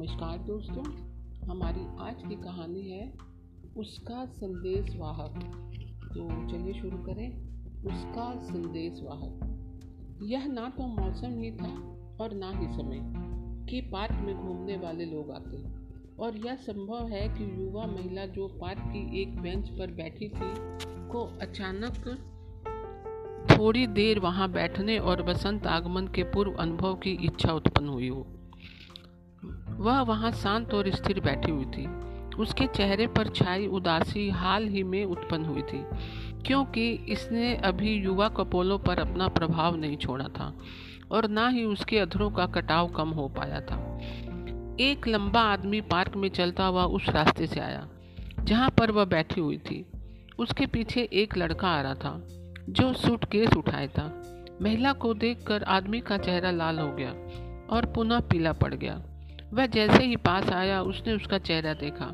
नमस्कार दोस्तों, हमारी आज की कहानी है उसका संदेश वाहक तो चलिए शुरू करें, उसका संदेश वाहक यह ना तो मौसम ही था और ना ही समय कि पार्क में घूमने वाले लोग आते। और यह संभव है कि युवा महिला जो पार्क की एक बेंच पर बैठी थी, को अचानक थोड़ी देर वहाँ बैठने और बसंत आगमन के पूर्व अनुभव की इच्छा उत्पन्न हुई हो। वह वहाँ शांत और स्थिर बैठी हुई थी। उसके चेहरे पर छाई उदासी हाल ही में उत्पन्न हुई थी, क्योंकि इसने अभी युवा कपोलों पर अपना प्रभाव नहीं छोड़ा था और ना ही उसके अधरों का कटाव कम हो पाया था। एक लंबा आदमी पार्क में चलता हुआ उस रास्ते से आया, जहाँ पर वह बैठी हुई थी। उसके पीछे एक लड़का आ रहा था, जो सूटकेस उठाए था। महिला को देखकर आदमी का चेहरा लाल हो गया और पुनः पीला पड़ गया। वह जैसे ही पास आया, उसने उसका चेहरा देखा।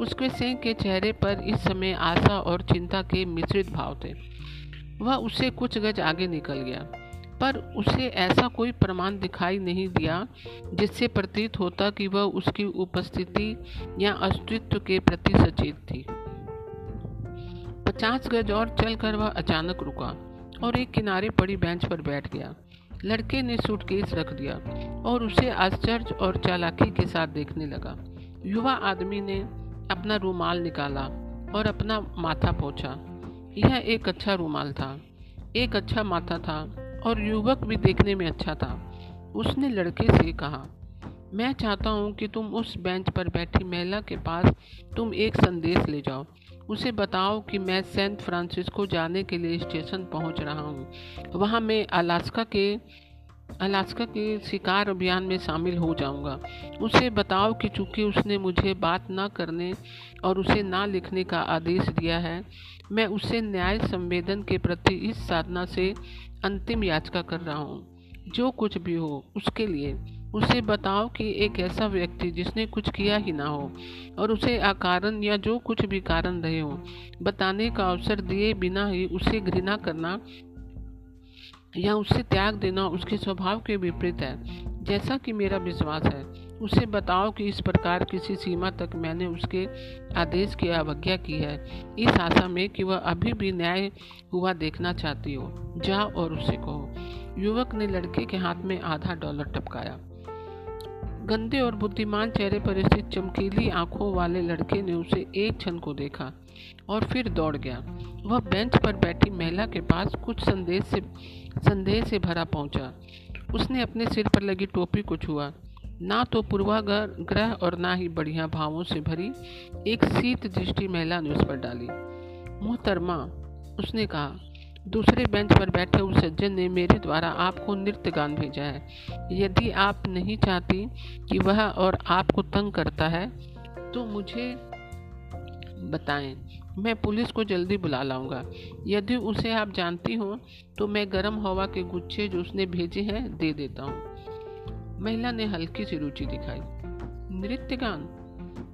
उसके सिंह के चेहरे पर इस समय आशा और चिंता के मिश्रित भाव थे। वह उससे कुछ गज आगे निकल गया, पर उसे ऐसा कोई प्रमाण दिखाई नहीं दिया जिससे प्रतीत होता कि वह उसकी उपस्थिति या अस्तित्व के प्रति सचेत थी। पचास गज और चलकर वह अचानक रुका और एक किनारे पड़ी बेंच पर बैठ गया। लड़के ने सूटकेस रख दिया। और उसे आश्चर्य और चालाकी के साथ देखने लगा। युवा आदमी ने अपना रूमाल निकाला और अपना माथा पोछा। यह एक अच्छा रूमाल था, एक अच्छा माथा था और युवक भी देखने में अच्छा था। उसने लड़के से कहा, मैं चाहता हूँ कि तुम उस बेंच पर बैठी महिला के पास तुम एक संदेश ले जाओ। उसे बताओ कि मैं सेंट फ्रांसिस्को जाने के लिए स्टेशन पहुँच रहा हूँ। वहाँ मैं अलास्का के अलास्का के शिकार अभियान में शामिल हो जाऊँगा। उसे बताओ कि चूँकि उसने मुझे बात ना करने और उसे ना लिखने का आदेश दिया है, मैं उसे न्याय संवेदन के प्रति इस साधना से अंतिम याचिका कर रहा हूँ जो कुछ भी हो, उसके लिए उसे बताओ कि एक ऐसा व्यक्ति जिसने कुछ किया ही ना हो और उसे अकारण या जो कुछ भी कारण रहे हो, बताने का अवसर दिए बिना ही उसे घृणा करना या उसे त्याग देना उसके स्वभाव के विपरीत है। जैसा कि मेरा विश्वास है, उसे बताओ कि इस प्रकार किसी सीमा तक मैंने उसके आदेश की अवज्ञा की है। इस आशा में कि वह अभी भी न्याय हुआ देखना चाहती हो। जाओ और उसे कहो। युवक ने लड़के के हाथ में आधा डॉलर टपकाया। गंदे और बुद्धिमान चेहरे पर स्थित चमकीली आँखों वाले लड़के ने उसे एक क्षण को देखा और फिर दौड़ गया। वह बेंच पर बैठी महिला के पास कुछ संदेश से संदेह से भरा पहुँचा। उसने अपने सिर पर लगी टोपी को छुआ। ना तो पूर्वाग्रह और ना ही बढ़िया भावों से भरी एक शीत दृष्टि महिला ने उस पर डाली। मोहतरमा उसने कहा, दूसरे बेंच पर बैठे उस सज्जन ने मेरे द्वारा आपको नृत्य गान भेजा है। यदि आप नहीं चाहती कि वह और आपको तंग करता है तो मुझे बताएँ। मैं पुलिस को जल्दी बुला लाऊँगा। यदि उसे आप जानती हो तो मैं गर्म हवा के गुच्छे जो उसने भेजे हैं, दे देता हूँ। महिला ने हल्की सी रुचि दिखाई। नृत्य गान?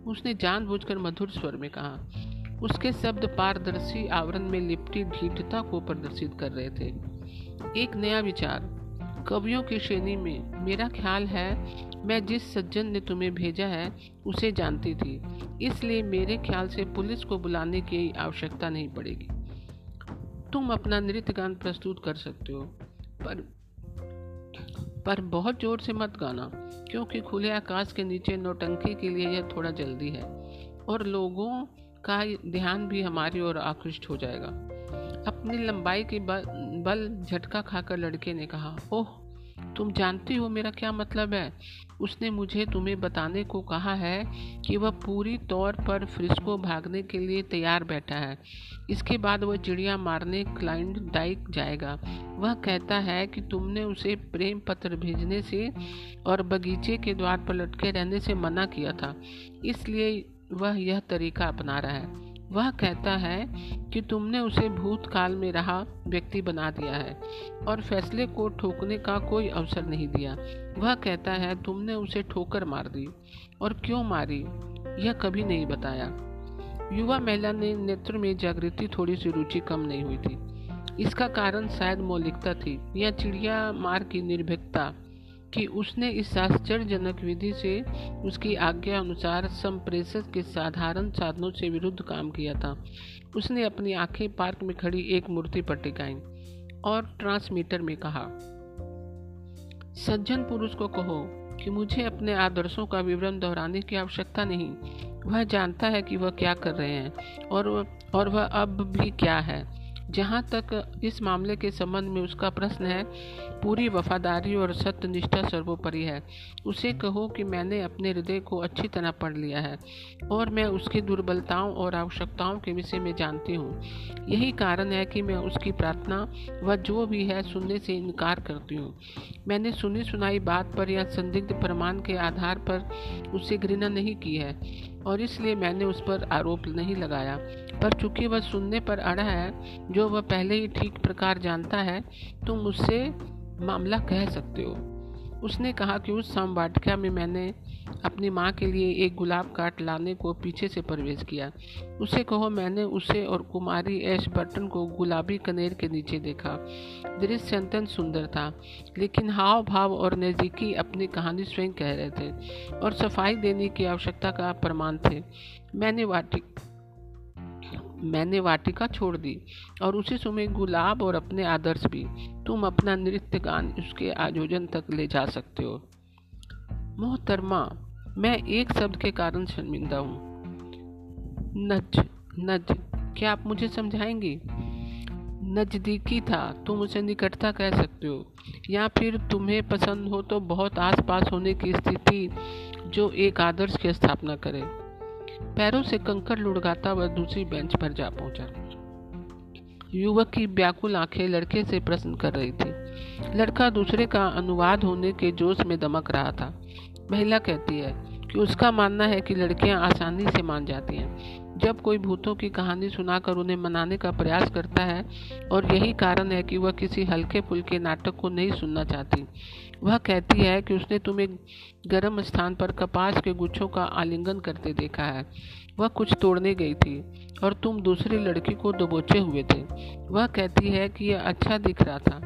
उसने जानबूझकर मधुर स्वर में कहा। उसके शब्द पारदर्शी आवरण में लिपटी ढीठता को प्रदर्शित कर रहे थे। एक नया विचार। कवियों की श्रेणी में, मेरा ख्याल है मैं जिस सज्जन ने तुम्हें भेजा है, उसे जानती थी। इसलिए मेरे ख्याल से पुलिस को बुलाने की आवश्यकता नहीं पड़ेगी। तुम अपना नृत्य गान प्रस्तुत कर सकते हो, पर पर बहुत ज़ोर से मत गाना, क्योंकि खुले आकाश के नीचे नौटंकी के लिए यह थोड़ा जल्दी है, और लोगों का ध्यान भी हमारी ओर आकृष्ट हो जाएगा। अपनी लंबाई के बल झटका खाकर लड़के ने कहा, ओह तुम जानती हो मेरा क्या मतलब है? उसने मुझे तुम्हें बताने को कहा है कि वह पूरी तौर पर फ्रिस्को भागने के लिए तैयार बैठा है। इसके बाद वह चिड़िया मारने क्लाइंट डाइक जाएगा। वह कहता है कि तुमने उसे प्रेम पत्र भेजने से और बगीचे के द्वार पर लटके रहने से मना किया था। इसलिए वह यह तरीका अपना रहा है। वह कहता है कि तुमने उसे भूतकाल में रहा व्यक्ति बना दिया है और फैसले को ठोकने का कोई अवसर नहीं दिया। वह कहता है, तुमने उसे ठोकर मार दी और क्यों मारी, यह कभी नहीं बताया। युवा महिला ने नेत्र में जागृति थोड़ी सी रुचि कम नहीं हुई थी। इसका कारण शायद मौलिकता थी या चिड़िया मार की निर्भीकता। कि उसने इस आश्चर्यजनक विधि से उसकी आज्ञा अनुसार संप्रेषक के साधारण साधनों से विरुद्ध काम किया था। उसने अपनी आँखें पार्क में खड़ी एक मूर्ति पर टिकाई और ट्रांसमीटर में कहा, सज्जन पुरुष को कहो कि मुझे अपने आदर्शों का विवरण दोहराने की आवश्यकता नहीं। वह जानता है कि वह क्या कर रहे हैं और और वह अब भी क्या है। जहाँ तक इस मामले के संबंध में उसका प्रश्न है, पूरी वफादारी और सत्यनिष्ठा सर्वोपरि है। उसे कहो कि मैंने अपने हृदय को अच्छी तरह पढ़ लिया है और मैं उसकी दुर्बलताओं और आवश्यकताओं के विषय में जानती हूँ। यही कारण है कि मैं उसकी प्रार्थना व जो भी है सुनने से इनकार करती हूँ। मैंने सुनी सुनाई बात पर या संदिग्ध प्रमाण के आधार पर उससे घृणा नहीं की है। और इसलिए मैंने उस पर आरोप नहीं लगाया। पर चूँकि वह सुनने पर अड़ा है, जो वह पहले ही ठीक प्रकार जानता है, तुम उससे मामला कह सकते हो। उसने कहा कि उस वाटिका में मैंने अपनी माँ के लिए एक गुलाब काट लाने को पीछे से प्रवेश किया। उसे कहो, मैंने उसे और कुमारी एश बर्टन को गुलाबी कनेर के नीचे देखा। दृश्य अत्यंत सुंदर था, लेकिन हाव भाव और नज़दीकी अपनी कहानी स्वयं कह रहे थे और सफ़ाई देने की आवश्यकता का प्रमाण थे। मैंने वाटिक, मैंने वाटिका छोड़ दी और उसी समय गुलाब और अपने आदर्श भी। तुम अपना नृत्य गान उसके आयोजन तक ले जा सकते हो। मोहतरमा, मैं एक शब्द के कारण शर्मिंदा हूँ। नज नज, क्या आप मुझे समझाएँगी? नज़दीकी था, तुम उसे निकटता कह सकते हो। या फिर तुम्हें पसंद हो तो बहुत आसपास होने की स्थिति जो एक आदर्श की स्थापना करे। पैरों से कंकर लुढ़गाता वह दूसरी बेंच पर जा पहुँचा। युवक की व्याकुल आँखें लड़के से प्रश्न कर रही थी। लड़का दूसरे का अनुवाद होने के जोश में दमक रहा था। महिला कहती है कि उसका मानना है कि लड़कियाँ आसानी से मान जाती हैं। जब कोई भूतों की कहानी सुनाकर उन्हें मनाने का प्रयास करता है और यही कारण है कि वह किसी हल्के फुल्के नाटक को नहीं सुनना चाहती। वह कहती है कि उसने तुम्हें गर्म स्थान पर कपास के गुच्छों का आलिंगन करते देखा है। वह कुछ तोड़ने गई थी और तुम दूसरी लड़की को दबोचे हुए थे। वह कहती है कि यह अच्छा दिख रहा था।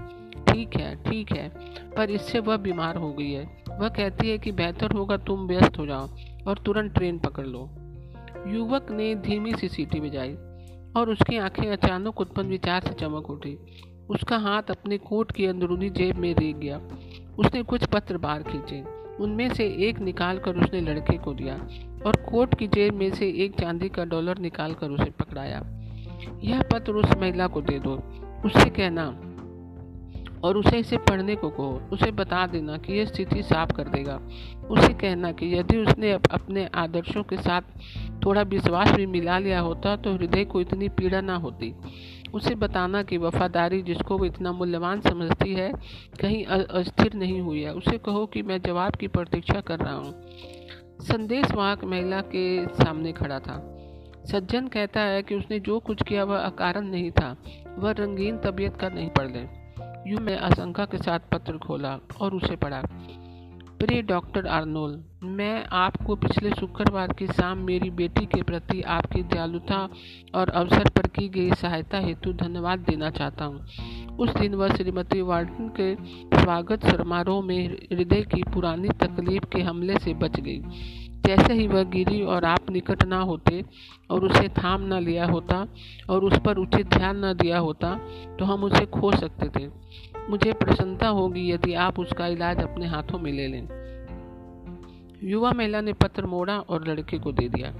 ठीक है ठीक है, पर इससे वह बीमार हो गई है। वह कहती है कि बेहतर होगा तुम व्यस्त हो जाओ और तुरंत ट्रेन पकड़ लो। युवक ने धीमी सी सीटी बजाई और उसकी आँखें अचानक उत्पन्न विचार से चमक उठी। उसका हाथ अपने कोट की अंदरूनी जेब में रेग गया। उसने कुछ पत्र बाहर खींचे। उनमें से एक निकाल कर उसने लड़के को दिया और कोट की जेब में से एक चांदी का डॉलर निकाल कर उसे पकड़ाया। यह पत्र उस महिला को दे दो। उससे कहना और उसे इसे पढ़ने को कहो। उसे बता देना कि यह स्थिति साफ़ कर देगा। उसे कहना कि यदि उसने अपने आदर्शों के साथ थोड़ा विश्वास भी मिला लिया होता तो हृदय को इतनी पीड़ा ना होती। उसे बताना कि वफादारी जिसको वो इतना मूल्यवान समझती है, कहीं अस्थिर नहीं हुई है। उसे कहो कि मैं जवाब की प्रतीक्षा कर रहा हूँ। संदेश वाहक महिला के सामने खड़ा था। सज्जन कहता है कि उसने जो कुछ किया वह अकारण नहीं था। वह रंगीन तबीयत का नहीं पड़ ले। यूँ मैं आशंका के साथ पत्र खोला और उसे पढ़ा। प्रिय डॉक्टर आर्नोल मैं आपको पिछले शुक्रवार की शाम मेरी बेटी के प्रति आपकी दयालुता और अवसर पर की गई सहायता हेतु धन्यवाद देना चाहता हूँ। उस दिन वह श्रीमती वार्टन के स्वागत समारोह में हृदय की पुरानी तकलीफ़ के हमले से बच गई। जैसे ही वह गिरी और आप निकट ना होते और उसे थाम ना लिया होता और उस पर उचित ध्यान न दिया होता तो हम उसे खो सकते थे। मुझे प्रसन्नता होगी यदि आप उसका इलाज अपने हाथों में ले लें। युवा महिला ने पत्र मोड़ा और लड़के को दे दिया।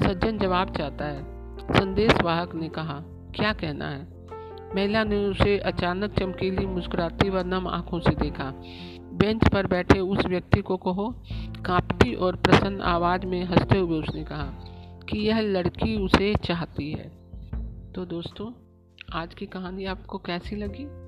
सज्जन जवाब चाहता है। संदेश वाहक ने कहा, क्या कहना है? महिला ने उसे अचानक चमकीली मुस्कुराती व नम आँखों से देखा। बेंच पर बैठे उस व्यक्ति को कहो, कांपती और प्रसन्न आवाज़ में हँसते हुए उसने कहा कि यह लड़की उसे चाहती है। तो दोस्तों, आज की कहानी आपको कैसी लगी?